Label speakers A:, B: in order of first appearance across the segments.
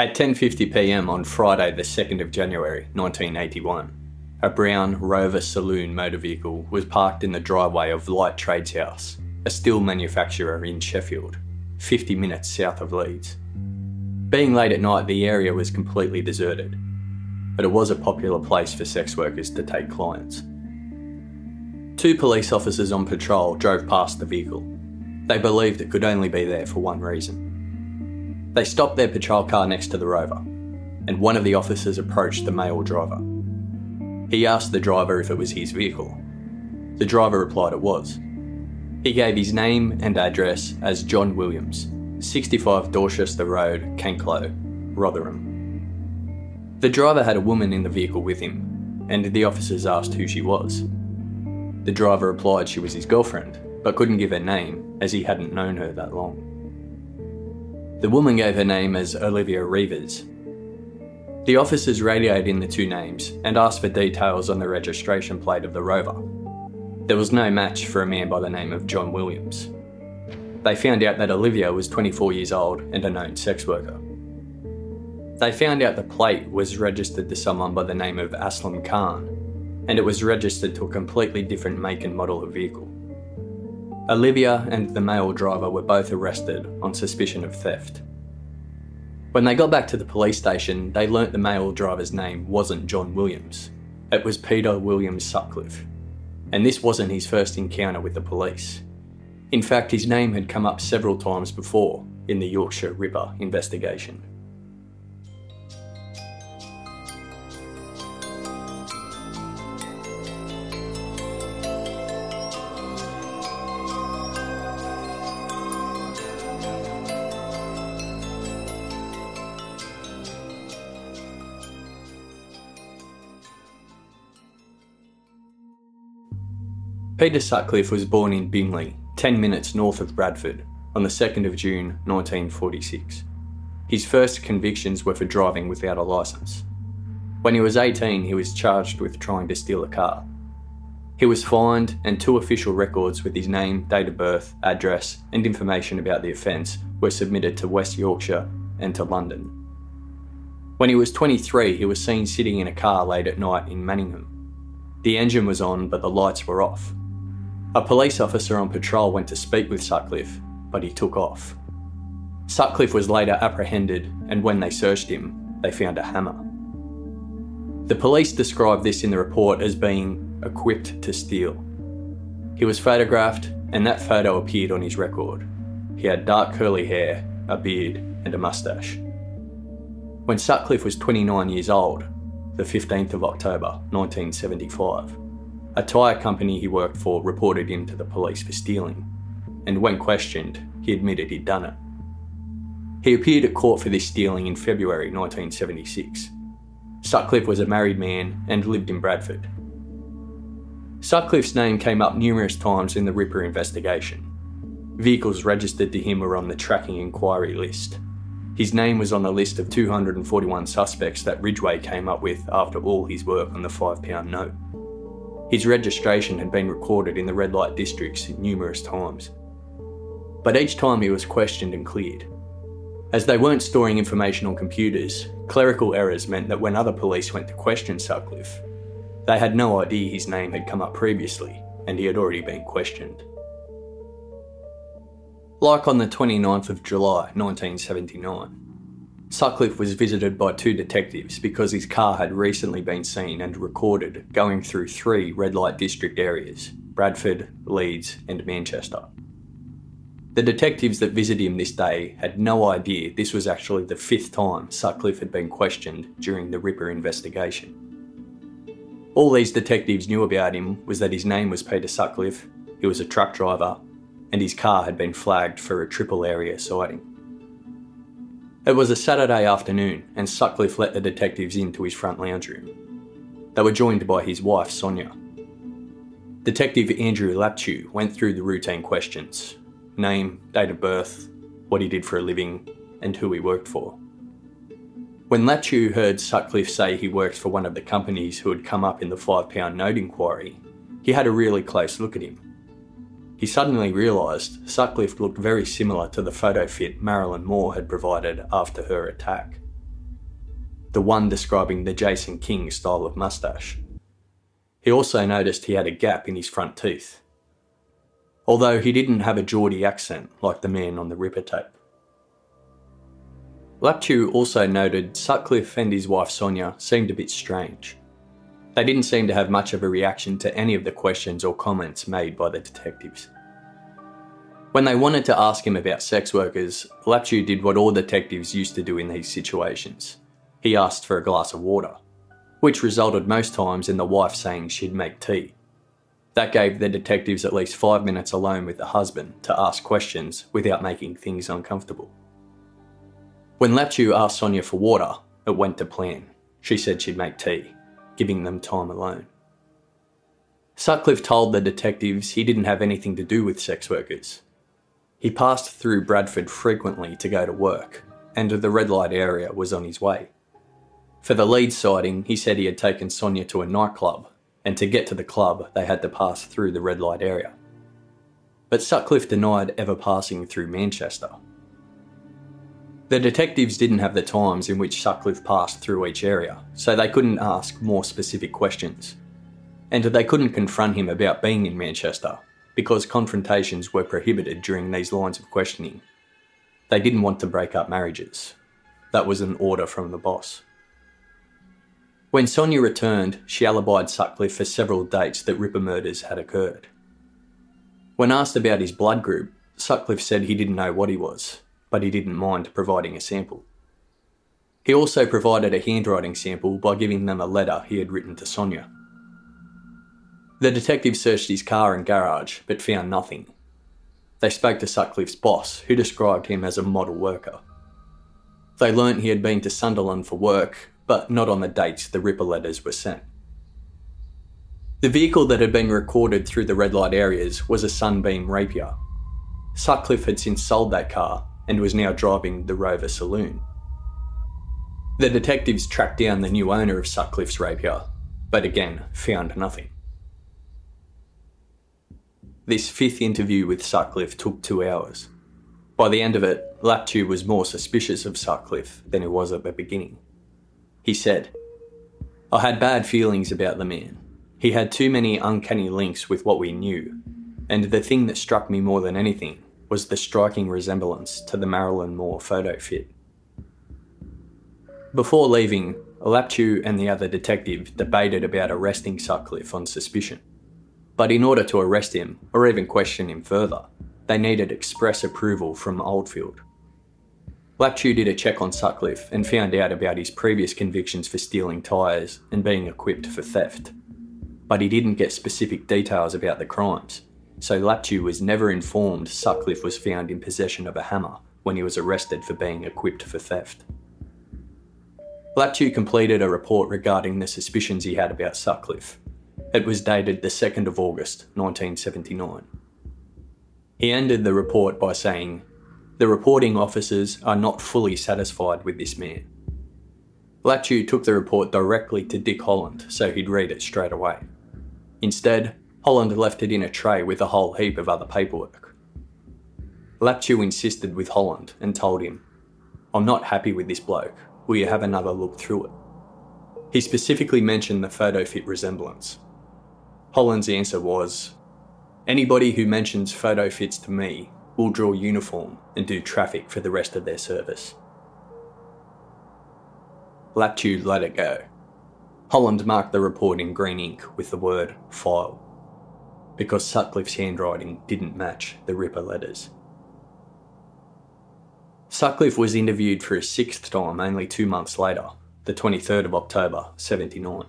A: At 10:50 p.m. on Friday, the 2nd of January, 1981, a brown Rover saloon motor vehicle was parked in the driveway of Light Trades House, a steel manufacturer in Sheffield, 50 minutes south of Leeds. Being late at night, the area was completely deserted, but it was a popular place for sex workers to take clients. Two police officers on patrol drove past the vehicle. They believed it could only be there for one reason they stopped their patrol car next to the rover, and one of the officers approached the male driver. He asked the driver if it was his vehicle. The driver replied it was. He gave his name and address as John Williams, 65 Dorchester Road, Canklow, Rotherham. The driver had a woman in the vehicle with him, and the officers asked who she was. The driver replied she was his girlfriend, but couldn't give her name as he hadn't known her that long. The woman gave her name as Olivia Reivers. The officers radioed in the two names and asked for details on the registration plate of the rover. There was no match for a man by the name of John Williams. They found out that Olivia was 24 years old and a known sex worker. They found out the plate was registered to someone by the name of Aslam Khan, and it was registered to a completely different make and model of vehicle. Olivia and the male driver were both arrested on suspicion of theft. When they got back to the police station, they learnt the male driver's name wasn't John Williams, it was Peter Williams Sutcliffe. And this wasn't his first encounter with the police. In fact, his name had come up several times before in the Yorkshire Ripper investigation. Peter Sutcliffe was born in Bingley, 10 minutes north of Bradford, on the 2nd of June 1946. His first convictions were for driving without a licence. When he was 18, he was charged with trying to steal a car. He was fined, and two official records with his name, date of birth, address, and information about the offence were submitted to West Yorkshire and to London. When he was 23, he was seen sitting in a car late at night in Manningham. The engine was on, but the lights were off. A police officer on patrol went to speak with Sutcliffe, but he took off. Sutcliffe was later apprehended, and when they searched him, they found a hammer. The police described this in the report as being equipped to steal. He was photographed, and that photo appeared on his record. He had dark curly hair, a beard, and a moustache. When Sutcliffe was 29 years old, the 15th of October 1975, a tyre company he worked for reported him to the police for stealing, and when questioned, he admitted he'd done it. He appeared at court for this stealing in February 1976. Sutcliffe was a married man and lived in Bradford. Sutcliffe's name came up numerous times in the Ripper investigation. Vehicles registered to him were on the tracking inquiry list. His name was on the list of 241 suspects that Ridgway came up with after all his work on the £5 note. His registration had been recorded in the red light districts numerous times. But each time he was questioned and cleared. As they weren't storing information on computers, clerical errors meant that when other police went to question Sutcliffe, they had no idea his name had come up previously and he had already been questioned. Like on the 29th of July 1979, Sutcliffe was visited by two detectives because his car had recently been seen and recorded going through three red light district areas Bradford, Leeds, and Manchester. The detectives that visited him this day had no idea this was actually the fifth time Sutcliffe had been questioned during the Ripper investigation. All these detectives knew about him was that his name was Peter Sutcliffe, he was a truck driver, and his car had been flagged for a triple area sighting. It was a Saturday afternoon, and Sutcliffe let the detectives into his front lounge room. They were joined by his wife, Sonia. Detective Andrew Laptew went through the routine questions name, date of birth, what he did for a living, and who he worked for. When Laptew heard Sutcliffe say he worked for one of the companies who had come up in the £5 note inquiry, he had a really close look at him. He suddenly realised Sutcliffe looked very similar to the photo fit Marilyn Moore had provided after her attack. The one describing the Jason King style of moustache. He also noticed he had a gap in his front teeth. Although he didn't have a Geordie accent like the man on the Ripper tape. Laptew also noted Sutcliffe and his wife Sonia seemed a bit strange. They didn't seem to have much of a reaction to any of the questions or comments made by the detectives. When they wanted to ask him about sex workers, Laptew did what all detectives used to do in these situations. He asked for a glass of water, which resulted most times in the wife saying she'd make tea. That gave the detectives at least five minutes alone with the husband to ask questions without making things uncomfortable. When Laptew asked Sonia for water, it went to plan. She said she'd make tea giving them time alone. Sutcliffe told the detectives he didn't have anything to do with sex workers. He passed through Bradford frequently to go to work, and the red light area was on his way. For the lead sighting, he said he had taken Sonia to a nightclub, and to get to the club, they had to pass through the red light area. But Sutcliffe denied ever passing through Manchester. The detectives didn't have the times in which Sutcliffe passed through each area, so they couldn't ask more specific questions. And they couldn't confront him about being in Manchester, because confrontations were prohibited during these lines of questioning. They didn't want to break up marriages. That was an order from the boss. When Sonia returned, she alibied Sutcliffe for several dates that Ripper murders had occurred. When asked about his blood group, Sutcliffe said he didn't know what he was, but he didn't mind providing a sample. He also provided a handwriting sample by giving them a letter he had written to Sonia. The detective searched his car and garage, but found nothing. They spoke to Sutcliffe's boss, who described him as a model worker. They learnt he had been to Sunderland for work, but not on the dates the Ripper letters were sent. The vehicle that had been recorded through the red light areas was a Sunbeam Rapier. Sutcliffe had since sold that car and was now driving the Rover Saloon. The detectives tracked down the new owner of Sutcliffe's rapier, but again found nothing. This fifth interview with Sutcliffe took two hours. By the end of it, Laptew was more suspicious of Sutcliffe than he was at the beginning. He said, I had bad feelings about the man. He had too many uncanny links with what we knew, and the thing that struck me more than anything was the striking resemblance to the Marilyn Moore photo fit. Before leaving, Laptew and the other detective debated about arresting Sutcliffe on suspicion. But in order to arrest him, or even question him further, they needed express approval from Oldfield. Laptew did a check on Sutcliffe and found out about his previous convictions for stealing tyres and being equipped for theft. But he didn't get specific details about the crimes, so Laptew was never informed Sutcliffe was found in possession of a hammer when he was arrested for being equipped for theft. Laptew completed a report regarding the suspicions he had about Sutcliffe. It was dated the 2nd of August 1979. He ended the report by saying, The reporting officers are not fully satisfied with this man. Laptew took the report directly to Dick Holland so he'd read it straight away. Instead, Holland left it in a tray with a whole heap of other paperwork. Laptew insisted with Holland and told him, I'm not happy with this bloke. Will you have another look through it? He specifically mentioned the photo fit resemblance. Holland's answer was Anybody who mentions photo fits to me will draw uniform and do traffic for the rest of their service. Laptew let it go. Holland marked the report in green ink with the word file, because Sutcliffe's handwriting didn't match the Ripper letters. Sutcliffe was interviewed for a sixth time only two months later, the 23rd of October, 79.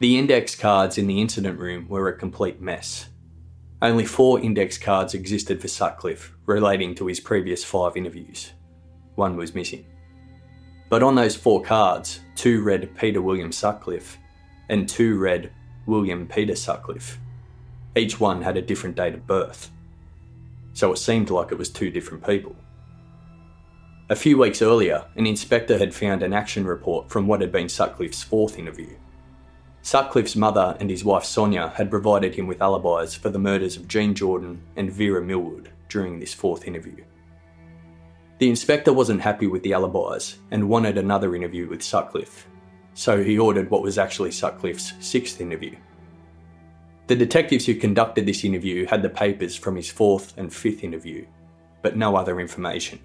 A: The index cards in the incident room were a complete mess. Only four index cards existed for Sutcliffe relating to his previous five interviews. One was missing. But on those four cards, two read Peter William Sutcliffe and two read William Peter Sutcliffe. Each one had a different date of birth. So it seemed like it was two different people. A few weeks earlier, an inspector had found an action report from what had been Sutcliffe's fourth interview. Sutcliffe's mother and his wife Sonia had provided him with alibis for the murders of Jean Jordan and Vera Millward during this fourth interview. The inspector wasn't happy with the alibis and wanted another interview with Sutcliffe, so he ordered what was actually Sutcliffe's sixth interview. The detectives who conducted this interview had the papers from his fourth and fifth interview, but no other information.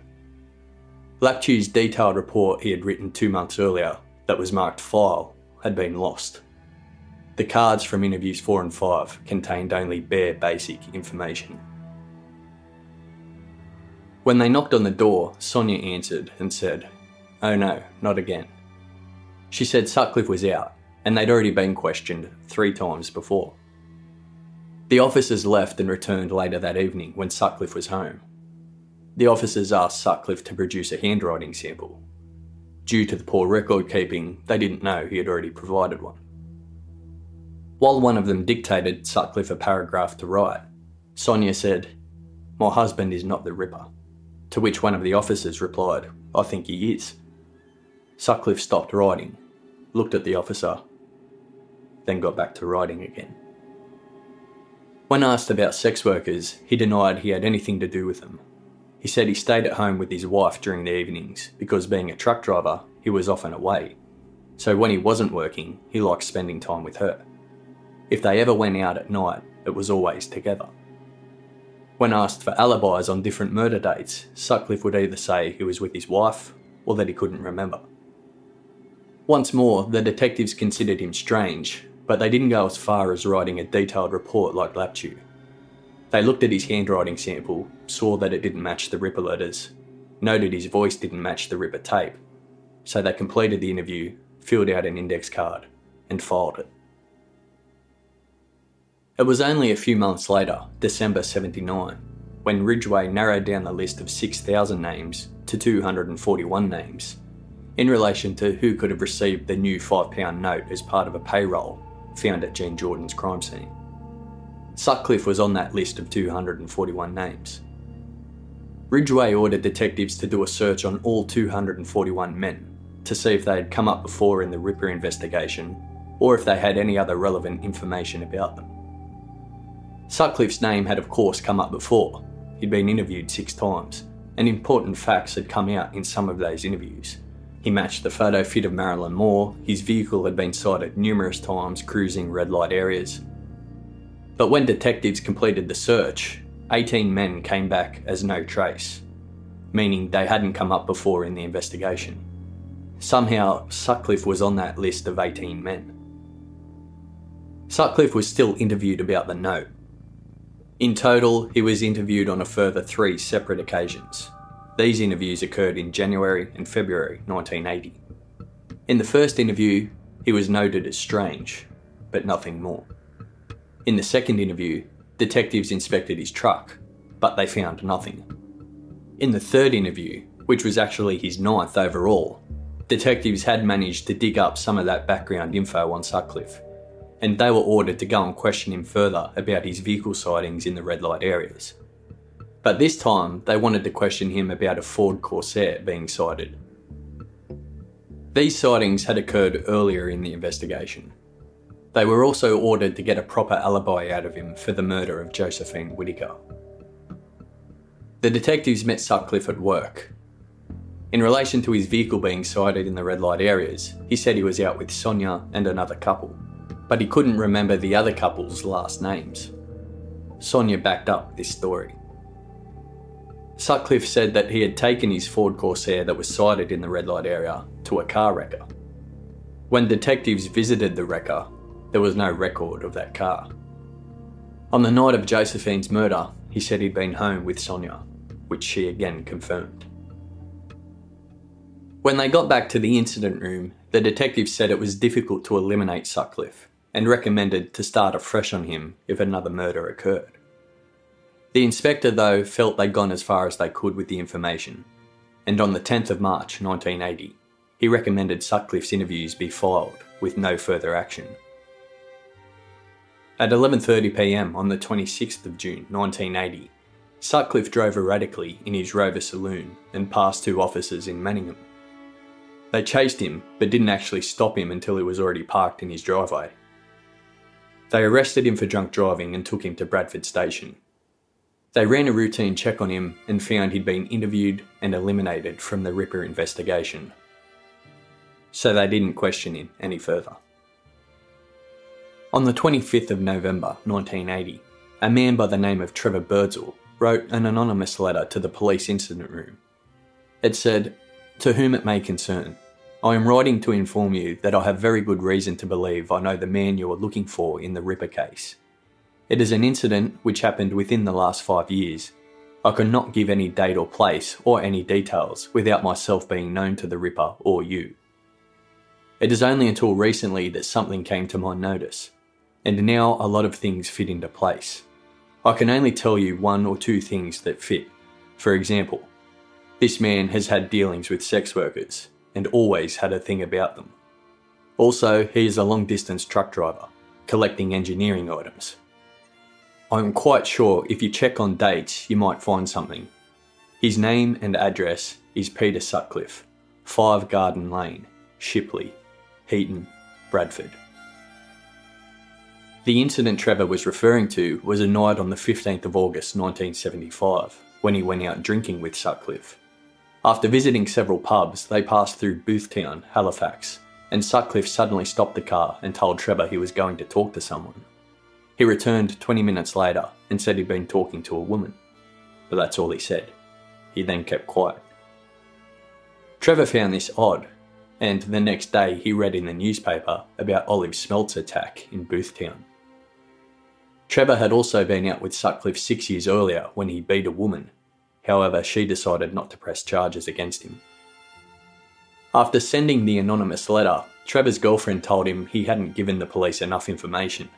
A: Laptew's detailed report he had written two months earlier, that was marked file, had been lost. The cards from interviews 4 and 5 contained only bare basic information. When they knocked on the door, Sonia answered and said, Oh no, not again. She said Sutcliffe was out, and they'd already been questioned three times before. The officers left and returned later that evening when Sutcliffe was home. The officers asked Sutcliffe to produce a handwriting sample. Due to the poor record keeping, they didn't know he had already provided one. While one of them dictated Sutcliffe a paragraph to write, Sonia said, My husband is not the Ripper. To which one of the officers replied, I think he is. Sutcliffe stopped writing, looked at the officer, then got back to writing again. When asked about sex workers, he denied he had anything to do with them he said he stayed at home with his wife during the evenings because, being a truck driver, he was often away. So, when he wasn't working, he liked spending time with her. If they ever went out at night, it was always together. When asked for alibis on different murder dates, Sutcliffe would either say he was with his wife or that he couldn't remember. Once more, the detectives considered him strange, but they didn't go as far as writing a detailed report like Laptew. They looked at his handwriting sample, saw that it didn't match the Ripper letters, noted his voice didn't match the Ripper tape, so they completed the interview, filled out an index card, and filed it. It was only a few months later, December 79, when Ridgway narrowed down the list of 6,000 names to 241 names, in relation to who could have received the new £5 note as part of a payroll found at Jean Jordan's crime scene. Sutcliffe was on that list of 241 names. Ridgway ordered detectives to do a search on all 241 men to see if they had come up before in the Ripper investigation or if they had any other relevant information about them. Sutcliffe's name had, of course, come up before. He'd been interviewed six times, and important facts had come out in some of those interviews. He matched the photo fit of Marilyn Moore, his vehicle had been sighted numerous times cruising red light areas, but when detectives completed the search, 18 men came back as no trace, meaning they hadn't come up before in the investigation. Somehow, Sutcliffe was on that list of 18 men. Sutcliffe was still interviewed about the note. In total, he was interviewed on a further three separate occasions. These interviews occurred in January and February 1980. In the first interview, he was noted as strange, but nothing more. In the second interview, detectives inspected his truck, but they found nothing. In the third interview, which was actually his ninth overall, detectives had managed to dig up some of that background info on Sutcliffe, and they were ordered to go and question him further about his vehicle sightings in the red light areas. But this time, they wanted to question him about a Ford Corsair being sighted. These sightings had occurred earlier in the investigation, they were also ordered to get a proper alibi out of him for the murder of Josephine Whitaker. The detectives met Sutcliffe at work. In relation to his vehicle being sighted in the red light areas, he said he was out with Sonia and another couple, but he couldn't remember the other couple's last names. Sonia backed up this story. Sutcliffe said that he had taken his Ford Corsair that was sighted in the red light area to a car wrecker. When detectives visited the wrecker, there was no record of that car. On the night of Josephine's murder, he said he'd been home with Sonia, which she again confirmed. When they got back to the incident room, the detective said it was difficult to eliminate Sutcliffe and recommended to start afresh on him if another murder occurred. The inspector, though, felt they'd gone as far as they could with the information, and on the 10th of March 1980, he recommended Sutcliffe's interviews be filed with no further action. At 11:30 p.m. on the 26th of June 1980, Sutcliffe drove erratically in his Rover saloon and passed two officers in Manningham. They chased him but didn't actually stop him until he was already parked in his driveway. They arrested him for drunk driving and took him to Bradford Station, they ran a routine check on him and found he'd been interviewed and eliminated from the Ripper investigation. So they didn't question him any further. On the 25th of November 1980, a man by the name of Trevor Birdsall wrote an anonymous letter to the police incident room. It said, To whom it may concern, I am writing to inform you that I have very good reason to believe I know the man you are looking for in the Ripper case. It is an incident which happened within the last five years. I could not give any date or place or any details without myself being known to the Ripper or you. It is only until recently that something came to my notice, and now a lot of things fit into place. I can only tell you one or two things that fit. For example, this man has had dealings with sex workers and always had a thing about them. Also, he is a long distance truck driver, collecting engineering items. I'm quite sure if you check on dates, you might find something. His name and address is Peter Sutcliffe, 5 Garden Lane, Shipley, Heaton, Bradford. The incident Trevor was referring to was a night on the 15th of August 1975 when he went out drinking with Sutcliffe. After visiting several pubs, they passed through Boothtown, Halifax, and Sutcliffe suddenly stopped the car and told Trevor he was going to talk to someone. He returned 20 minutes later and said he'd been talking to a woman, but that's all he said. He then kept quiet. Trevor found this odd, and the next day he read in the newspaper about Olive Smelt's attack in Boothtown. Trevor had also been out with Sutcliffe six years earlier when he beat a woman, however, she decided not to press charges against him. After sending the anonymous letter, Trevor's girlfriend told him he hadn't given the police enough information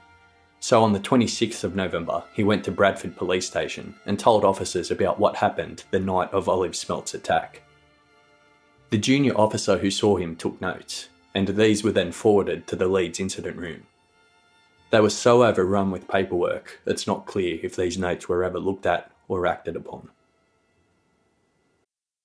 A: so on the 26th of November, he went to Bradford Police Station and told officers about what happened the night of Olive Smelt's attack. The junior officer who saw him took notes, and these were then forwarded to the Leeds incident room. They were so overrun with paperwork, it's not clear if these notes were ever looked at or acted upon.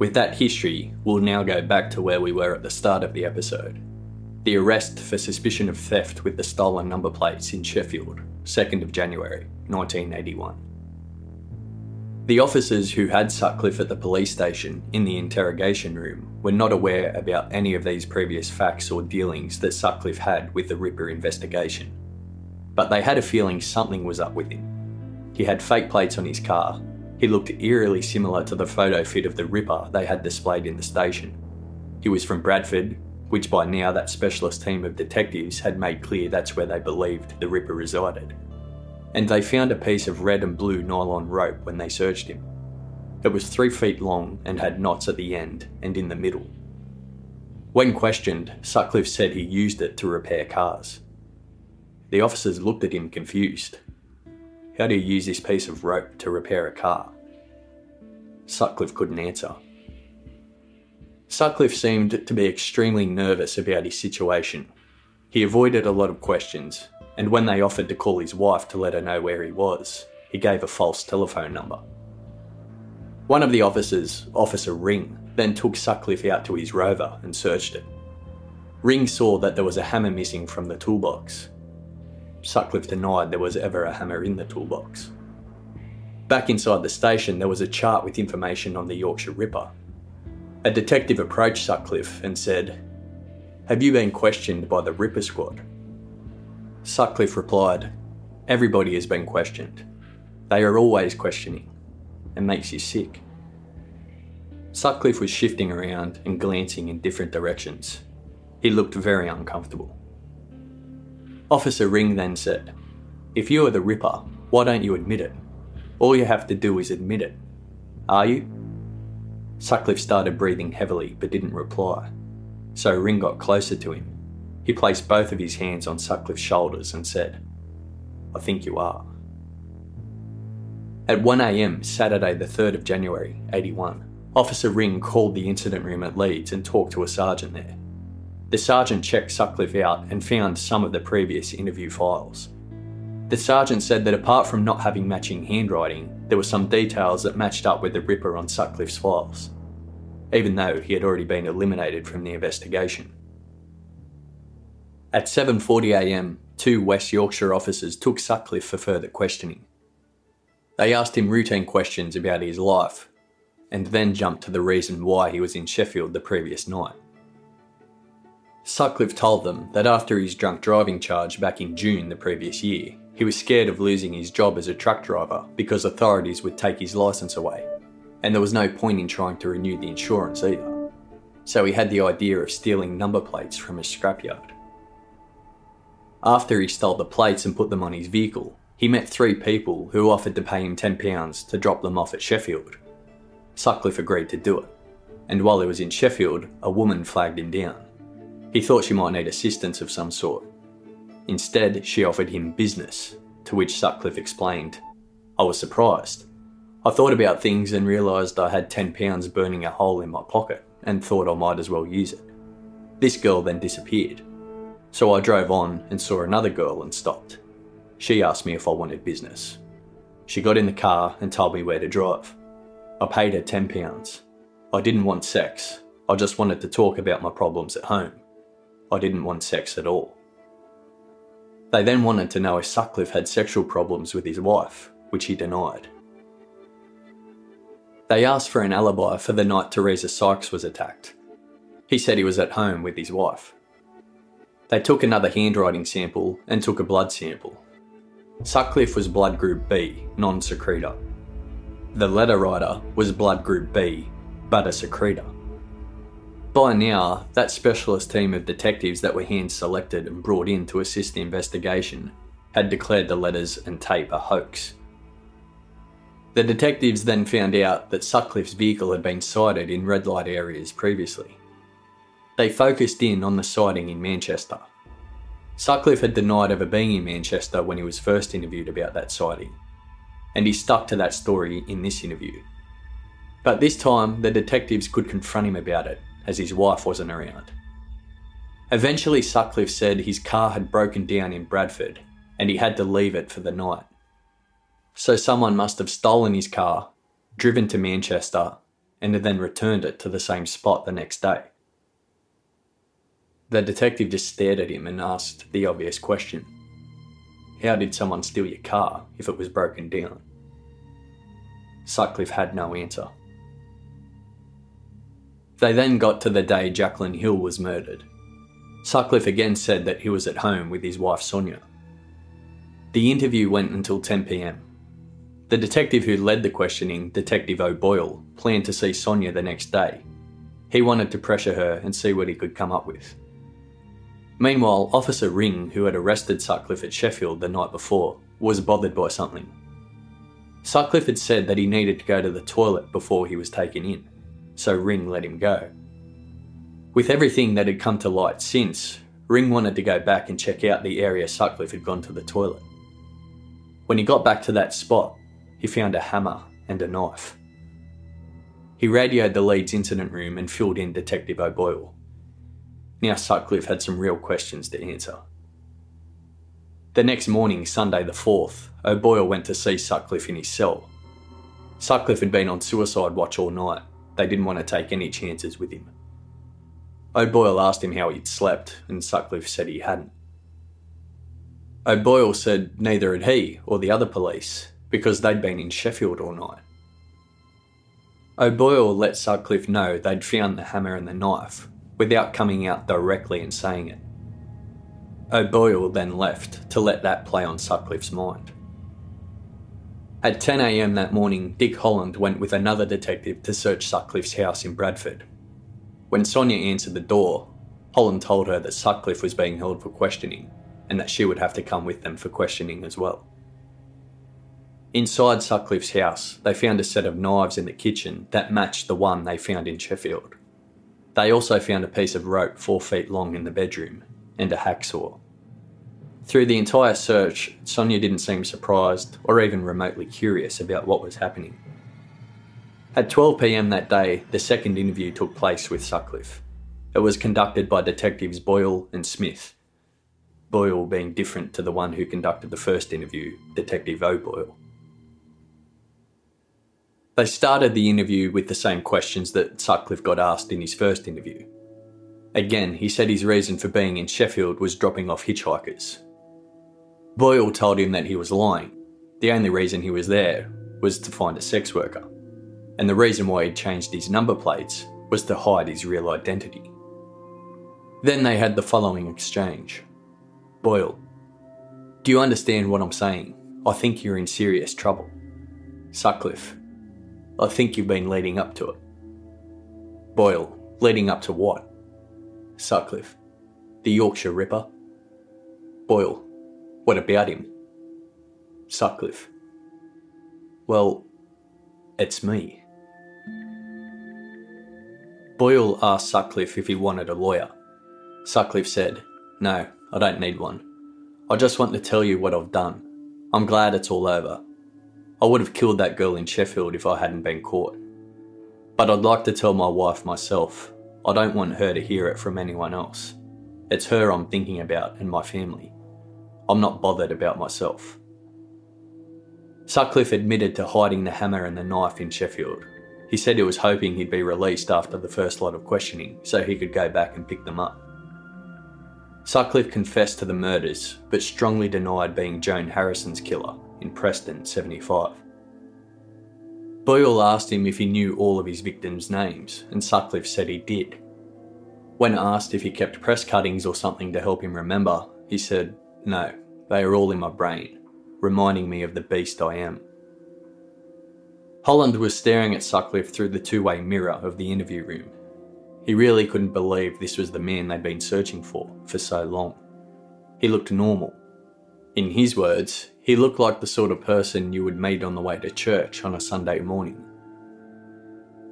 A: With that history, we'll now go back to where we were at the start of the episode. The arrest for suspicion of theft with the stolen number plates in Sheffield, 2nd of January 1981. The officers who had Sutcliffe at the police station in the interrogation room were not aware about any of these previous facts or dealings that Sutcliffe had with the Ripper investigation. But they had a feeling something was up with him. He had fake plates on his car. He looked eerily similar to the photo fit of the Ripper they had displayed in the station. He was from Bradford, which by now that specialist team of detectives had made clear that's where they believed the Ripper resided and they found a piece of red and blue nylon rope when they searched him. It was three feet long and had knots at the end and in the middle. When questioned, Sutcliffe said he used it to repair cars. The officers looked at him confused. How do you use this piece of rope to repair a car? Sutcliffe couldn't answer. Sutcliffe seemed to be extremely nervous about his situation. He avoided a lot of questions and when they offered to call his wife to let her know where he was, he gave a false telephone number. One of the officers, Officer Ring, then took Sutcliffe out to his rover and searched it. Ring saw that there was a hammer missing from the toolbox. Sutcliffe denied there was ever a hammer in the toolbox. Back inside the station, there was a chart with information on the Yorkshire Ripper. A detective approached Sutcliffe and said, Have you been questioned by the Ripper Squad? Sutcliffe replied, Everybody has been questioned. They are always questioning. It makes you sick. Sutcliffe was shifting around and glancing in different directions. He looked very uncomfortable. Officer Ring then said, If you are the Ripper, why don't you admit it? All you have to do is admit it. Are you? Sutcliffe started breathing heavily but didn't reply, so Ring got closer to him he placed both of his hands on Sutcliffe's shoulders and said, I think you are. At 1am, Saturday, the 3rd of January, 81, Officer Ring called the incident room at Leeds and talked to a sergeant there. The sergeant checked Sutcliffe out and found some of the previous interview files. The sergeant said that apart from not having matching handwriting, there were some details that matched up with the Ripper on Sutcliffe's files, even though he had already been eliminated from the investigation. At 7.40am, two West Yorkshire officers took Sutcliffe for further questioning. They asked him routine questions about his life, and then jumped to the reason why he was in Sheffield the previous night. Sutcliffe told them that after his drunk driving charge back in June the previous year, he was scared of losing his job as a truck driver because authorities would take his licence away, and there was no point in trying to renew the insurance either. So he had the idea of stealing number plates from a scrapyard. After he stole the plates and put them on his vehicle, he met three people who offered to pay him £10 to drop them off at Sheffield. Sutcliffe agreed to do it, and while he was in Sheffield, a woman flagged him down. He thought she might need assistance of some sort. Instead, she offered him business, to which Sutcliffe explained, I was surprised. I thought about things and realised I had £10 burning a hole in my pocket and thought I might as well use it. This girl then disappeared, so I drove on and saw another girl and stopped. She asked me if I wanted business. She got in the car and told me where to drive. I paid her £10. I didn't want sex, I just wanted to talk about my problems at home. I didn't want sex at all. They then wanted to know if Sutcliffe had sexual problems with his wife, which he denied. They asked for an alibi for the night Teresa Sykes was attacked. He said he was at home with his wife. They took another handwriting sample and took a blood sample. Sutcliffe was blood group B, non secretor. The letter writer was blood group B, but a secretor. By now, that specialist team of detectives that were hand selected and brought in to assist the investigation had declared the letters and tape a hoax. The detectives then found out that Sutcliffe's vehicle had been sighted in red light areas previously. They focused in on the sighting in Manchester. Sutcliffe had denied ever being in Manchester when he was first interviewed about that sighting, and he stuck to that story in this interview. But this time, the detectives could confront him about it, as his wife wasn't around. Eventually, Sutcliffe said his car had broken down in Bradford and he had to leave it for the night. So, someone must have stolen his car, driven to Manchester, and then returned it to the same spot the next day. The detective just stared at him and asked the obvious question How did someone steal your car if it was broken down? Sutcliffe had no answer. They then got to the day Jacqueline Hill was murdered. Sutcliffe again said that he was at home with his wife Sonia. The interview went until 10 pm. The detective who led the questioning, Detective O'Boyle, planned to see Sonia the next day. He wanted to pressure her and see what he could come up with. Meanwhile, Officer Ring, who had arrested Sutcliffe at Sheffield the night before, was bothered by something. Sutcliffe had said that he needed to go to the toilet before he was taken in, so Ring let him go. With everything that had come to light since, Ring wanted to go back and check out the area Sutcliffe had gone to the toilet. When he got back to that spot, he found a hammer and a knife. He radioed the Leeds incident room and filled in Detective O'Boyle. Now Sutcliffe had some real questions to answer. The next morning, Sunday the 4th, O'Boyle went to see Sutcliffe in his cell. Sutcliffe had been on suicide watch all night. They didn't want to take any chances with him. O'Boyle asked him how he'd slept, and Sutcliffe said he hadn't. O'Boyle said neither had he or the other police, because they'd been in Sheffield all night. O'Boyle let Sutcliffe know they'd found the hammer and the knife, without coming out directly and saying it. O'Boyle then left to let that play on Sutcliffe's mind. At 10am that morning, Dick Holland went with another detective to search Sutcliffe's house in Bradford. When Sonia answered the door, Holland told her that Sutcliffe was being held for questioning and that she would have to come with them for questioning as well. Inside Sutcliffe's house, they found a set of knives in the kitchen that matched the one they found in Sheffield. They also found a piece of rope four feet long in the bedroom and a hacksaw. Through the entire search, Sonia didn't seem surprised or even remotely curious about what was happening. At 12pm that day, the second interview took place with Sutcliffe. It was conducted by detectives Boyle and Smith, Boyle being different to the one who conducted the first interview, Detective O'Boyle. They started the interview with the same questions that Sutcliffe got asked in his first interview. Again, he said his reason for being in Sheffield was dropping off hitchhikers. Boyle told him that he was lying. The only reason he was there was to find a sex worker. And the reason why he'd changed his number plates was to hide his real identity. Then they had the following exchange Boyle, do you understand what I'm saying? I think you're in serious trouble. Sutcliffe, I think you've been leading up to it. Boyle, leading up to what? Sutcliffe, the Yorkshire Ripper. Boyle, what about him? Sutcliffe, well, it's me. Boyle asked Sutcliffe if he wanted a lawyer. Sutcliffe said, No, I don't need one. I just want to tell you what I've done. I'm glad it's all over. I would have killed that girl in Sheffield if I hadn't been caught. But I'd like to tell my wife myself. I don't want her to hear it from anyone else. It's her I'm thinking about and my family. I'm not bothered about myself. Sutcliffe admitted to hiding the hammer and the knife in Sheffield. He said he was hoping he'd be released after the first lot of questioning so he could go back and pick them up. Sutcliffe confessed to the murders, but strongly denied being Joan Harrison's killer in Preston, 75. Boyle asked him if he knew all of his victims' names, and Sutcliffe said he did. When asked if he kept press cuttings or something to help him remember, he said, No, they are all in my brain, reminding me of the beast I am. Holland was staring at Sutcliffe through the two way mirror of the interview room. He really couldn't believe this was the man they'd been searching for for so long. He looked normal. In his words, he looked like the sort of person you would meet on the way to church on a Sunday morning.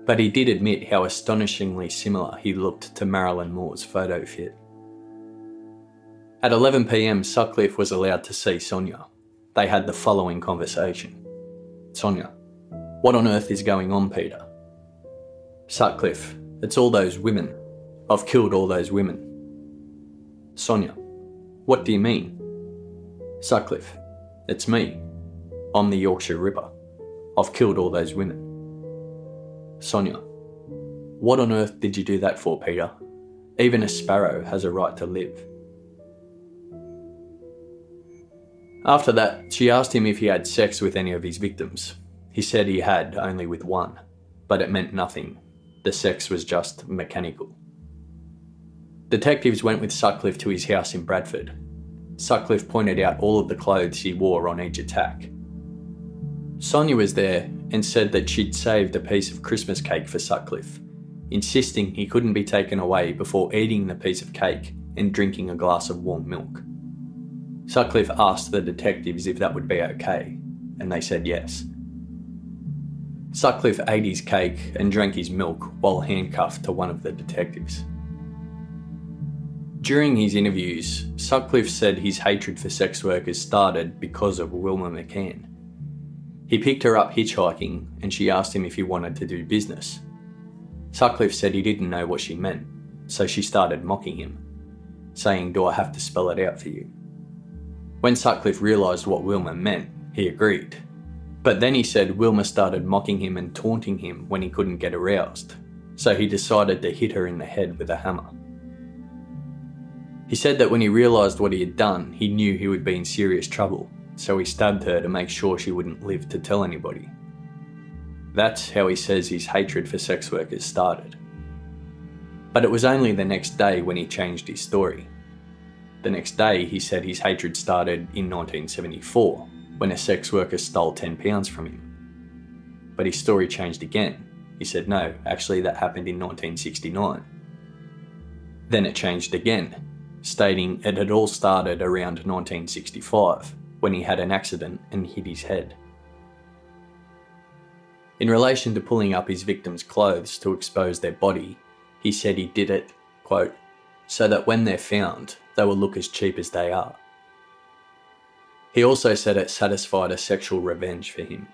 A: But he did admit how astonishingly similar he looked to Marilyn Moore's photo fit. At 11pm, Sutcliffe was allowed to see Sonia. They had the following conversation Sonia, what on earth is going on, Peter? Sutcliffe, it's all those women. I've killed all those women. Sonia, what do you mean? Sutcliffe, it's me. I'm the Yorkshire Ripper. I've killed all those women. Sonia, What on earth did you do that for, Peter? Even a sparrow has a right to live. After that, she asked him if he had sex with any of his victims. He said he had, only with one, but it meant nothing. The sex was just mechanical. Detectives went with Sutcliffe to his house in Bradford. Sutcliffe pointed out all of the clothes he wore on each attack. Sonia was there and said that she'd saved a piece of Christmas cake for Sutcliffe, insisting he couldn't be taken away before eating the piece of cake and drinking a glass of warm milk. Sutcliffe asked the detectives if that would be okay, and they said yes. Sutcliffe ate his cake and drank his milk while handcuffed to one of the detectives. During his interviews, Sutcliffe said his hatred for sex workers started because of Wilma McCann. He picked her up hitchhiking and she asked him if he wanted to do business. Sutcliffe said he didn't know what she meant, so she started mocking him, saying, Do I have to spell it out for you? When Sutcliffe realised what Wilma meant, he agreed. But then he said Wilma started mocking him and taunting him when he couldn't get aroused, so he decided to hit her in the head with a hammer. He said that when he realised what he had done, he knew he would be in serious trouble, so he stabbed her to make sure she wouldn't live to tell anybody. That's how he says his hatred for sex workers started. But it was only the next day when he changed his story. The next day, he said his hatred started in 1974 when a sex worker stole £10 from him. But his story changed again. He said no, actually, that happened in 1969. Then it changed again, stating it had all started around 1965 when he had an accident and hit his head. In relation to pulling up his victims' clothes to expose their body, he said he did it, quote, so that when they're found, they will look as cheap as they are. He also said it satisfied a sexual revenge for him.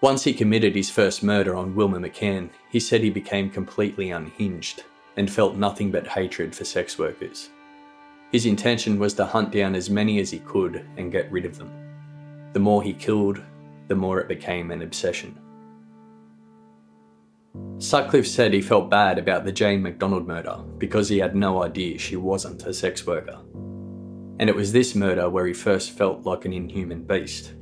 A: Once he committed his first murder on Wilma McCann, he said he became completely unhinged and felt nothing but hatred for sex workers. His intention was to hunt down as many as he could and get rid of them. The more he killed, the more it became an obsession. Sutcliffe said he felt bad about the Jayne MacDonald murder because he had no idea she wasn't a sex worker. And it was this murder where he first felt like an inhuman beast.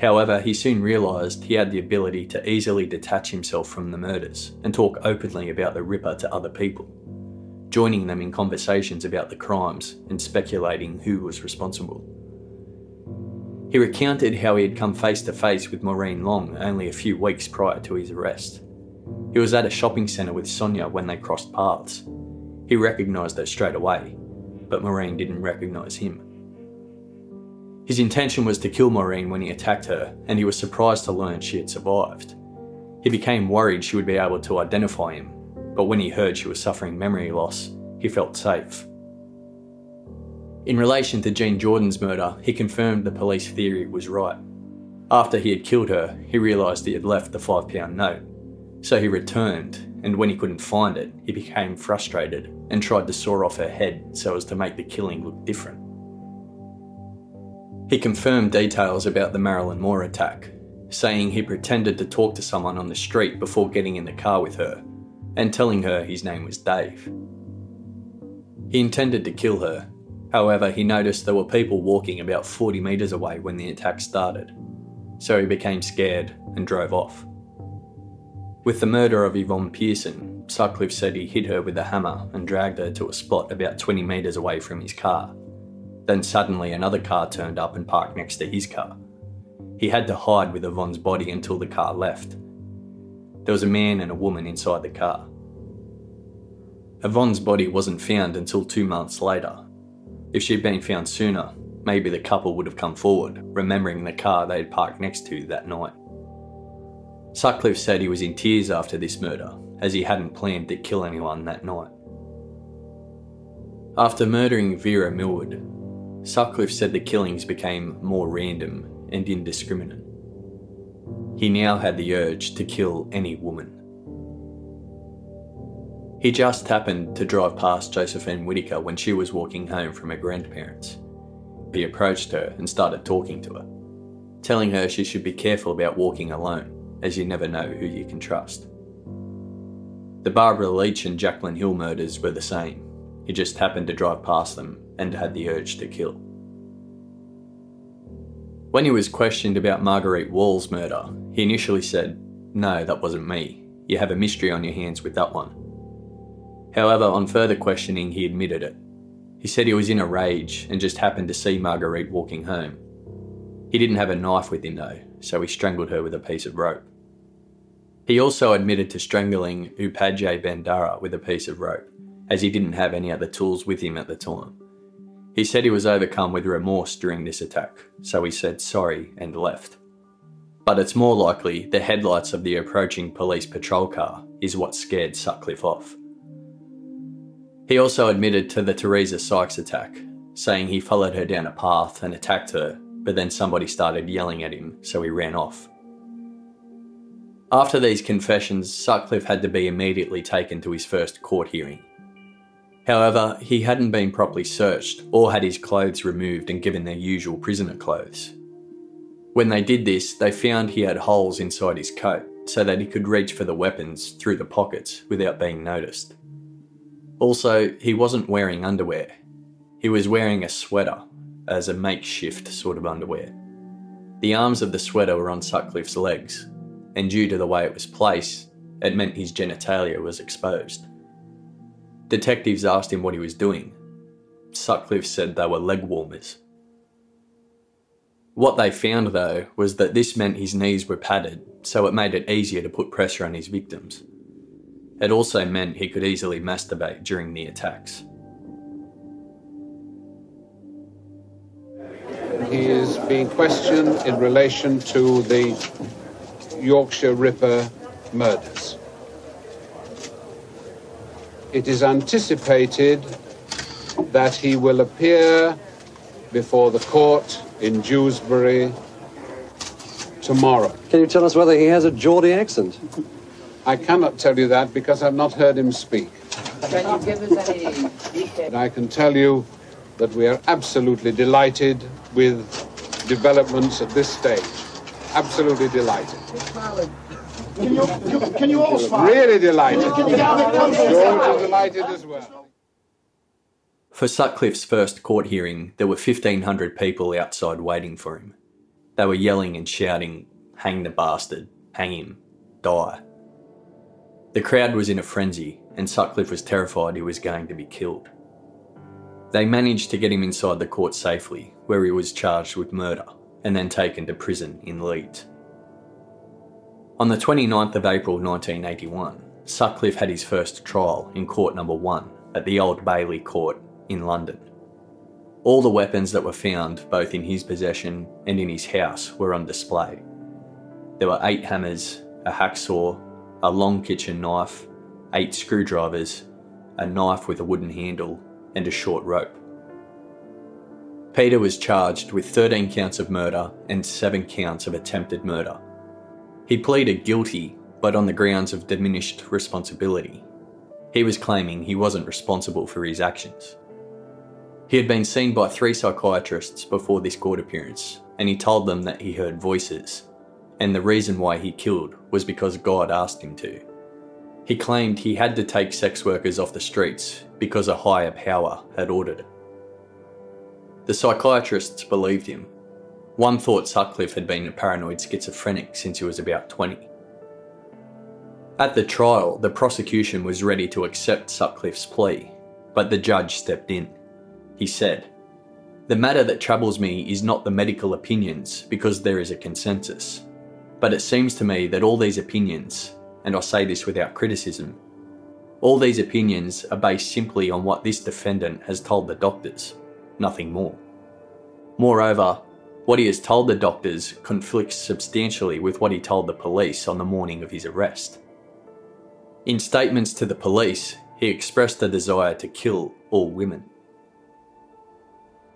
A: However, he soon realised he had the ability to easily detach himself from the murders and talk openly about the Ripper to other people, joining them in conversations about the crimes and speculating who was responsible. He recounted how he had come face to face with Maureen Long only a few weeks prior to his arrest he was at a shopping centre with Sonia when they crossed paths. He recognised her straight away, but Maureen didn't recognise him. His intention was to kill Maureen when he attacked her, and he was surprised to learn she had survived. He became worried she would be able to identify him, but when he heard she was suffering memory loss, he felt safe. In relation to Jean Jordan's murder, he confirmed the police theory was right. After he had killed her, he realised he had left the £5 note so he returned, and when he couldn't find it, he became frustrated and tried to saw off her head so as to make the killing look different. He confirmed details about the Marilyn Moore attack, saying he pretended to talk to someone on the street before getting in the car with her and telling her his name was Dave. He intended to kill her, however, he noticed there were people walking about 40 metres away when the attack started, so he became scared and drove off. With the murder of Yvonne Pearson, Sutcliffe said he hit her with a hammer and dragged her to a spot about 20 metres away from his car. Then suddenly another car turned up and parked next to his car. He had to hide with Yvonne's body until the car left. There was a man and a woman inside the car. Yvonne's body wasn't found until two months later. If she'd been found sooner, maybe the couple would have come forward, remembering the car they had parked next to that night. Sutcliffe said he was in tears after this murder, as he hadn't planned to kill anyone that night. After murdering Vera Millward, Sutcliffe said the killings became more random and indiscriminate. He now had the urge to kill any woman. He just happened to drive past Josephine Whitaker when she was walking home from her grandparents. He approached her and started talking to her, telling her she should be careful about walking alone as you never know who you can trust. The Barbara Leach and Jacqueline Hill murders were the same. He just happened to drive past them and had the urge to kill. When he was questioned about Marguerite Wall's murder, he initially said, No, that wasn't me. You have a mystery on your hands with that one. However, on further questioning, he admitted it. He said he was in a rage and just happened to see Marguerite walking home. He didn't have a knife with him though, so he strangled her with a piece of rope. He also admitted to strangling Upadhya Bandara with a piece of rope, as he didn't have any other tools with him at the time. He said he was overcome with remorse during this attack, so he said sorry and left. But it's more likely the headlights of the approaching police patrol car is what scared Sutcliffe off. He also admitted to the Teresa Sykes attack, saying he followed her down a path and attacked her, but then somebody started yelling at him, so he ran off. After these confessions, Sutcliffe had to be immediately taken to his first court hearing. However, he hadn't been properly searched or had his clothes removed and given their usual prisoner clothes. When they did this, they found he had holes inside his coat so that he could reach for the weapons through the pockets without being noticed. Also, he wasn't wearing underwear. He was wearing a sweater as a makeshift sort of underwear. The arms of the sweater were on Sutcliffe's legs, and due to the way it was placed, it meant his genitalia was exposed. Detectives asked him what he was doing. Sutcliffe said they were leg warmers. What they found, though, was that this meant his knees were padded, so it made it easier to put pressure on his victims. It also meant he could easily masturbate during the attacks.
B: Is being questioned in relation to the Yorkshire Ripper murders. It is anticipated that he will appear before the court in Dewsbury tomorrow.
C: Can you tell us whether he has a Geordie accent?
B: I cannot tell you that because I've not heard him speak.
D: Can you give us any details?
B: I can tell you that we are absolutely delighted with developments at this stage. Absolutely delighted.
E: Can you, you, can you all smile?
B: Really delighted.
E: Can you get a bit?
B: George is delighted as well.
A: For Sutcliffe's first court hearing, there were 1,500 people outside waiting for him. They were yelling and shouting, Hang the bastard, hang him, die. The crowd was in a frenzy, and Sutcliffe was terrified he was going to be killed. They managed to get him inside the court safely, where he was charged with murder and then taken to prison in Leeds. On the 29th of April 1981, Sutcliffe had his first trial in court number one at the Old Bailey Court in London. All the weapons that were found, both in his possession and in his house, were on display. There were eight hammers, a hacksaw, a long kitchen knife, eight screwdrivers, a knife with a wooden handle, and a short rope. Peter was charged with 13 counts of murder and 7 counts of attempted murder. He pleaded guilty, but on the grounds of diminished responsibility. He was claiming he wasn't responsible for his actions. He had been seen by three psychiatrists before this court appearance, and he told them that he heard voices, and the reason why he killed was because God asked him to. He claimed he had to take sex workers off the streets because a higher power had ordered it. The psychiatrists believed him. One thought Sutcliffe had been a paranoid schizophrenic since he was about 20. At the trial, the prosecution was ready to accept Sutcliffe's plea, but the judge stepped in. He said, The matter that troubles me is not the medical opinions because there is a consensus, but it seems to me that all these opinions, and I say this without criticism, all these opinions are based simply on what this defendant has told the doctors, nothing more. Moreover, what he has told the doctors conflicts substantially with what he told the police on the morning of his arrest. In statements to the police, he expressed a desire to kill all women.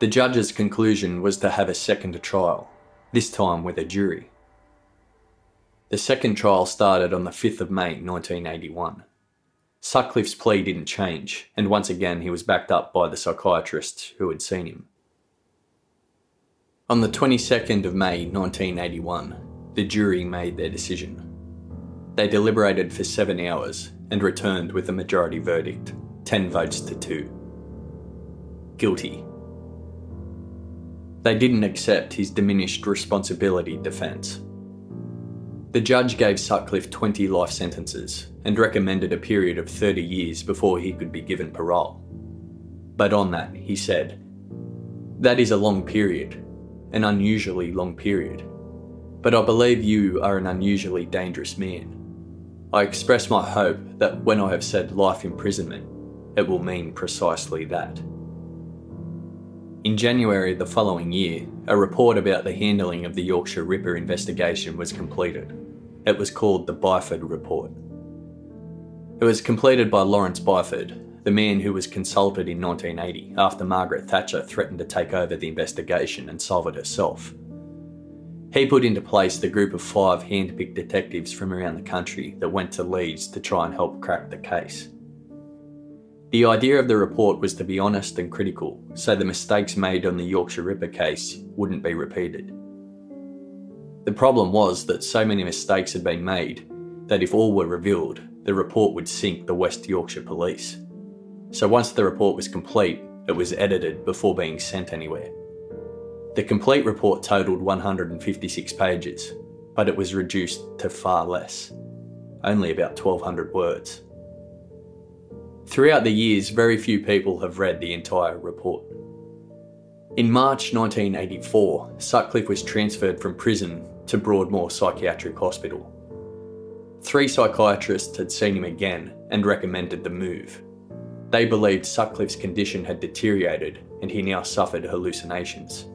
A: The judge's conclusion was to have a second trial, this time with a jury. The second trial started on the 5th of May 1981. Sutcliffe's plea didn't change, and once again he was backed up by the psychiatrists who had seen him. On the 22nd of May 1981, the jury made their decision. They deliberated for seven hours and returned with a majority verdict 10 votes to 2. Guilty. They didn't accept his diminished responsibility defence. The judge gave Sutcliffe 20 life sentences and recommended a period of 30 years before he could be given parole. But on that, he said, That is a long period, an unusually long period. But I believe you are an unusually dangerous man. I express my hope that when I have said life imprisonment, it will mean precisely that. In January the following year, a report about the handling of the Yorkshire Ripper investigation was completed. It was called the Byford Report. It was completed by Lawrence Byford, the man who was consulted in 1980 after Margaret Thatcher threatened to take over the investigation and solve it herself. He put into place the group of five hand picked detectives from around the country that went to Leeds to try and help crack the case. The idea of the report was to be honest and critical, so the mistakes made on the Yorkshire Ripper case wouldn't be repeated. The problem was that so many mistakes had been made that if all were revealed, the report would sink the West Yorkshire Police. So once the report was complete, it was edited before being sent anywhere. The complete report totalled 156 pages, but it was reduced to far less, only about 1200 words. Throughout the years, very few people have read the entire report. In March 1984, Sutcliffe was transferred from prison to Broadmoor Psychiatric Hospital. Three psychiatrists had seen him again and recommended the move. They believed Sutcliffe's condition had deteriorated and he now suffered hallucinations.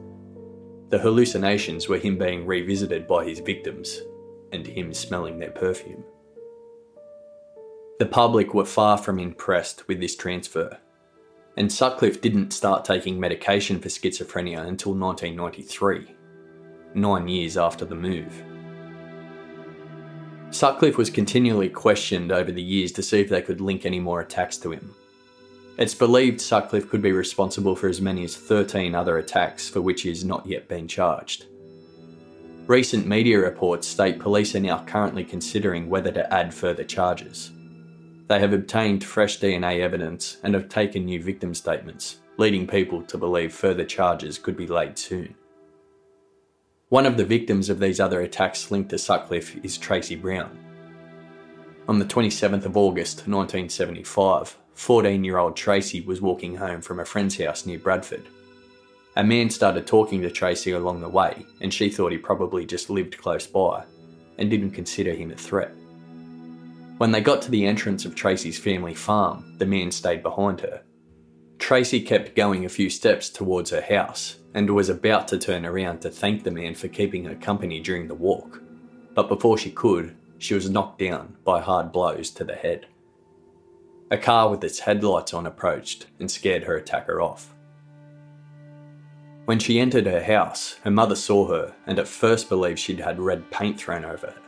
A: The hallucinations were him being revisited by his victims and him smelling their perfume. The public were far from impressed with this transfer, and Sutcliffe didn't start taking medication for schizophrenia until 1993, nine years after the move. Sutcliffe was continually questioned over the years to see if they could link any more attacks to him, it's believed Sutcliffe could be responsible for as many as 13 other attacks for which he has not yet been charged. Recent media reports state police are now currently considering whether to add further charges. They have obtained fresh DNA evidence and have taken new victim statements, leading people to believe further charges could be laid soon. One of the victims of these other attacks linked to Sutcliffe is Tracy Brown. On the 27th of August 1975, 14 year old Tracy was walking home from a friend's house near Bradford. A man started talking to Tracy along the way, and she thought he probably just lived close by and didn't consider him a threat. When they got to the entrance of Tracy's family farm, the man stayed behind her. Tracy kept going a few steps towards her house and was about to turn around to thank the man for keeping her company during the walk. But before she could, she was knocked down by hard blows to the head. A car with its headlights on approached and scared her attacker off. When she entered her house, her mother saw her and at first believed she'd had red paint thrown over her.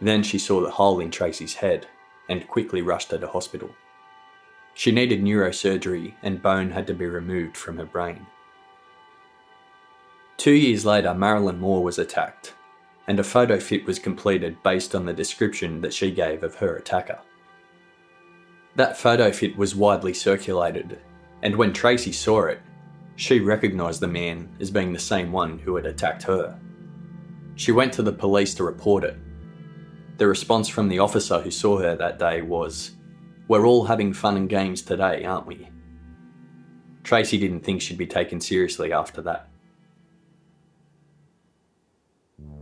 A: Then she saw the hole in Tracy's head and quickly rushed her to hospital. She needed neurosurgery and bone had to be removed from her brain. Two years later, Marilyn Moore was attacked, and a photo fit was completed based on the description that she gave of her attacker. That photo fit was widely circulated, and when Tracy saw it, she recognised the man as being the same one who had attacked her. She went to the police to report it. The response from the officer who saw her that day was, We're all having fun and games today, aren't we? Tracy didn't think she'd be taken seriously after that.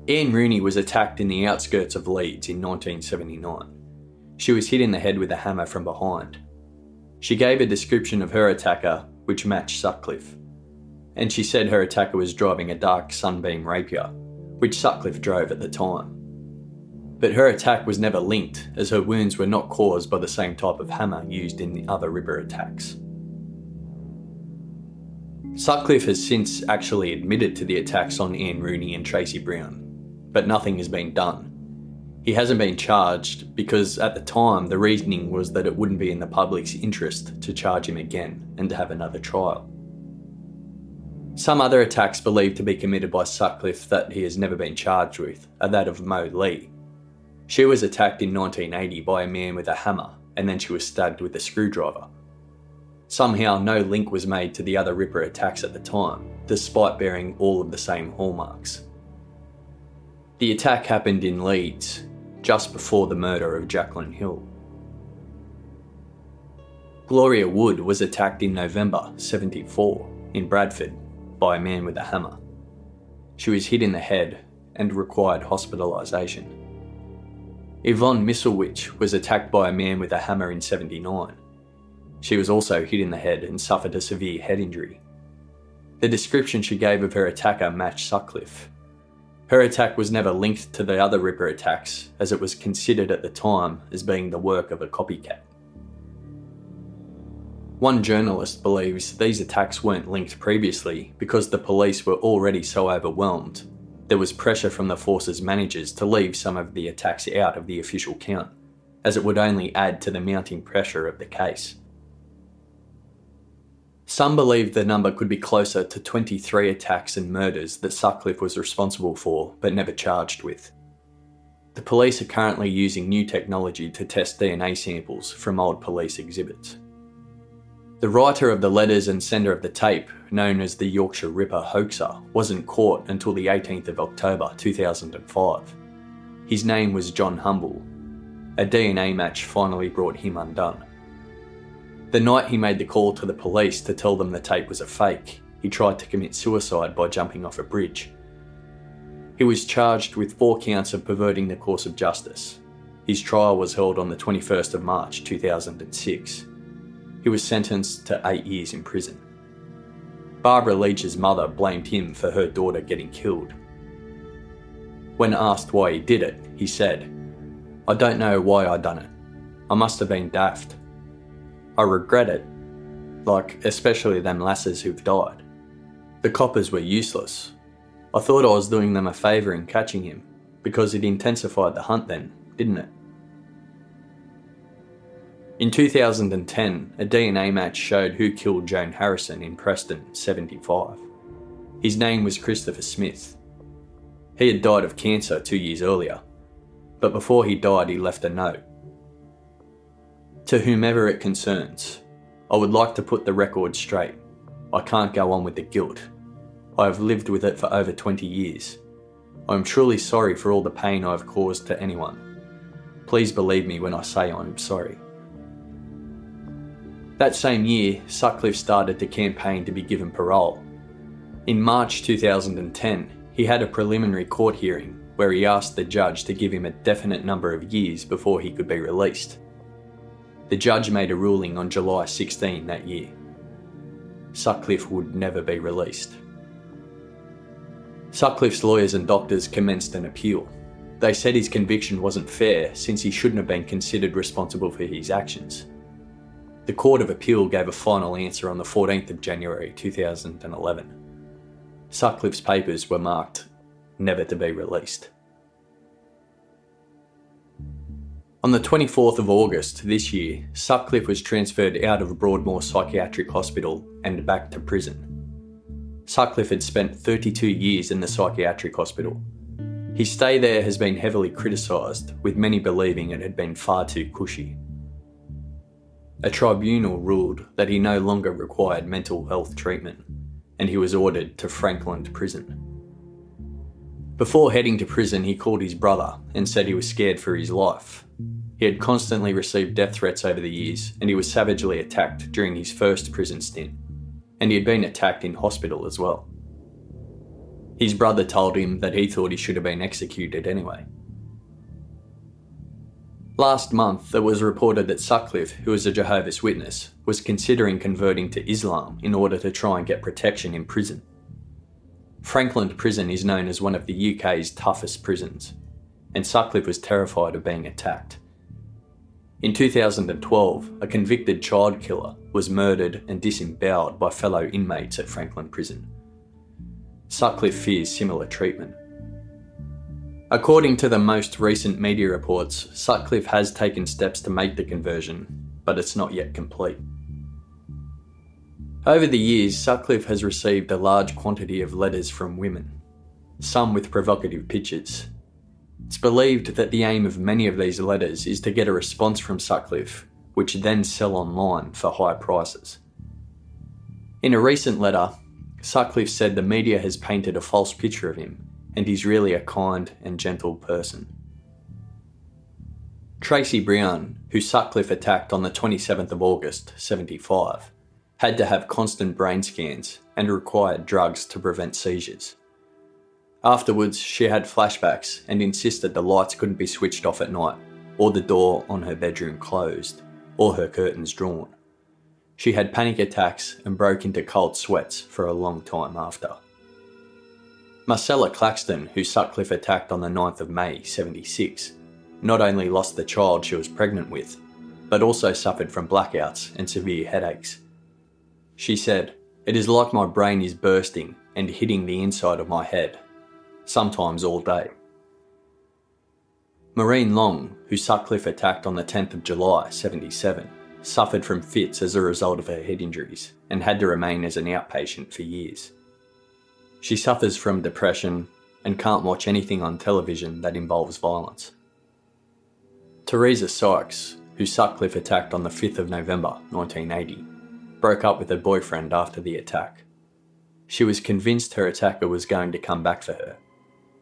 A: Anne Rooney was attacked in the outskirts of Leeds in 1979. She was hit in the head with a hammer from behind. She gave a description of her attacker, which matched Sutcliffe. And she said her attacker was driving a dark Sunbeam Rapier, which Sutcliffe drove at the time. But her attack was never linked, as her wounds were not caused by the same type of hammer used in the other Ripper attacks. Sutcliffe has since actually admitted to the attacks on Anne Rooney and Tracy Brown, but nothing has been done he hasn't been charged because at the time the reasoning was that it wouldn't be in the public's interest to charge him again and to have another trial. Some other attacks believed to be committed by Sutcliffe that he has never been charged with are that of Mo Lea. She was attacked in 1980 by a man with a hammer and then she was stabbed with a screwdriver. Somehow, no link was made to the other Ripper attacks at the time, despite bearing all of the same hallmarks. The attack happened in Leeds, just before the murder of Jacqueline Hill. Gloria Wood was attacked in November 74 in Bradford by a man with a hammer. She was hit in the head and required hospitalisation. Yvonne Mysliwiec was attacked by a man with a hammer in 79. She was also hit in the head and suffered a severe head injury. The description she gave of her attacker matched Sutcliffe. Her attack was never linked to the other Ripper attacks, as it was considered at the time as being the work of a copycat. One journalist believes these attacks weren't linked previously because the police were already so overwhelmed. There was pressure from the force's managers to leave some of the attacks out of the official count, as it would only add to the mounting pressure of the case. Some believe the number could be closer to 23 attacks and murders that Sutcliffe was responsible for but never charged with. The police are currently using new technology to test DNA samples from old police exhibits. The writer of the letters and sender of the tape, known as the Yorkshire Ripper hoaxer, wasn't caught until the 18th of October 2005. His name was John Humble. A DNA match finally brought him undone. The night he made the call to the police to tell them the tape was a fake, he tried to commit suicide by jumping off a bridge. He was charged with four counts of perverting the course of justice. His trial was held on the 21st of March 2006 he was sentenced to eight years in prison. Barbara Leach's mother blamed him for her daughter getting killed. When asked why he did it, he said, I don't know why I done it. I must have been daft. I regret it, like especially them lasses who've died. The coppers were useless. I thought I was doing them a favour in catching him, because it intensified the hunt then, didn't it? In 2010, a DNA match showed who killed Joan Harrison in Preston, 75. His name was Christopher Smith. He had died of cancer two years earlier, but before he died, he left a note. To whomever it concerns, I would like to put the record straight. I can't go on with the guilt. I have lived with it for over 20 years. I am truly sorry for all the pain I have caused to anyone. Please believe me when I say I am sorry. That same year, Sutcliffe started to campaign to be given parole. In March 2010, he had a preliminary court hearing where he asked the judge to give him a definite number of years before he could be released. The judge made a ruling on July 16 that year. Sutcliffe would never be released. Sutcliffe's lawyers and doctors commenced an appeal. They said his conviction wasn't fair since he shouldn't have been considered responsible for his actions. The Court of Appeal gave a final answer on the 14th of January 2011. Sutcliffe's papers were marked never to be released. On the 24th of August this year, Sutcliffe was transferred out of Broadmoor Psychiatric Hospital and back to prison. Sutcliffe had spent 32 years in the psychiatric hospital. His stay there has been heavily criticised, with many believing it had been far too cushy a tribunal ruled that he no longer required mental health treatment and he was ordered to Frankland Prison. Before heading to prison, he called his brother and said he was scared for his life. He had constantly received death threats over the years and he was savagely attacked during his first prison stint, and he had been attacked in hospital as well. His brother told him that he thought he should have been executed anyway. Last month, it was reported that Sutcliffe, who is a Jehovah's Witness, was considering converting to Islam in order to try and get protection in prison. Frankland Prison is known as one of the UK's toughest prisons, and Sutcliffe was terrified of being attacked. In 2012, a convicted child killer was murdered and disemboweled by fellow inmates at Frankland Prison. Sutcliffe fears similar treatment. According to the most recent media reports, Sutcliffe has taken steps to make the conversion, but it's not yet complete. Over the years, Sutcliffe has received a large quantity of letters from women, some with provocative pictures. It's believed that the aim of many of these letters is to get a response from Sutcliffe, which then sell online for high prices. In a recent letter, Sutcliffe said the media has painted a false picture of him and he's really a kind and gentle person. Tracy Brown, who Sutcliffe attacked on the 27th of August, 75, had to have constant brain scans and required drugs to prevent seizures. Afterwards, she had flashbacks and insisted the lights couldn't be switched off at night, or the door on her bedroom closed, or her curtains drawn. She had panic attacks and broke into cold sweats for a long time after. Marcella Claxton, who Sutcliffe attacked on the 9th of May 76, not only lost the child she was pregnant with, but also suffered from blackouts and severe headaches. She said, It is like my brain is bursting and hitting the inside of my head, sometimes all day. Maureen Long, who Sutcliffe attacked on the 10th of July 77, suffered from fits as a result of her head injuries and had to remain as an outpatient for years. She suffers from depression and can't watch anything on television that involves violence. Teresa Sykes, who Sutcliffe attacked on the 5th of November 1980, broke up with her boyfriend after the attack. She was convinced her attacker was going to come back for her.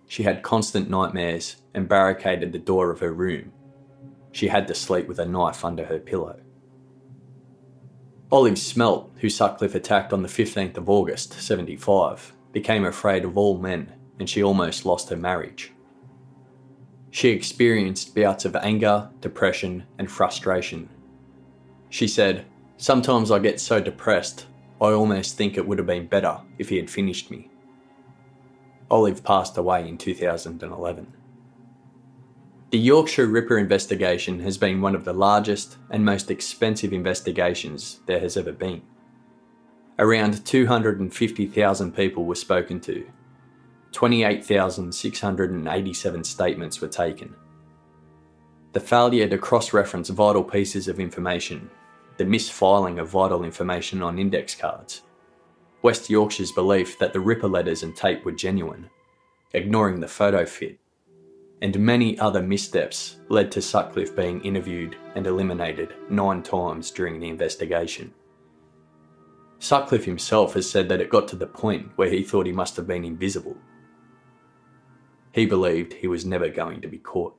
A: She had constant nightmares and barricaded the door of her room. She had to sleep with a knife under her pillow. Olive Smelt, who Sutcliffe attacked on the 15th of August 75, became afraid of all men and she almost lost her marriage. She experienced bouts of anger, depression, and frustration. She said, Sometimes I get so depressed, I almost think it would have been better if he had finished me. Olive passed away in 2011. The Yorkshire Ripper investigation has been one of the largest and most expensive investigations there has ever been. Around 250,000 people were spoken to. 28,687 statements were taken. The failure to cross reference vital pieces of information, the misfiling of vital information on index cards, West Yorkshire's belief that the Ripper letters and tape were genuine, ignoring the photo fit, and many other missteps led to Sutcliffe being interviewed and eliminated nine times during the investigation. Sutcliffe himself has said that it got to the point where he thought he must have been invisible. He believed he was never going to be caught.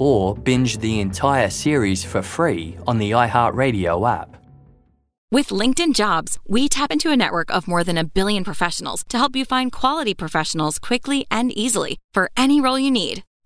A: or binge the entire series for free on the iHeartRadio app.
F: With LinkedIn Jobs, we tap into a network of more than a billion professionals to help you find quality professionals quickly and easily for any role you need.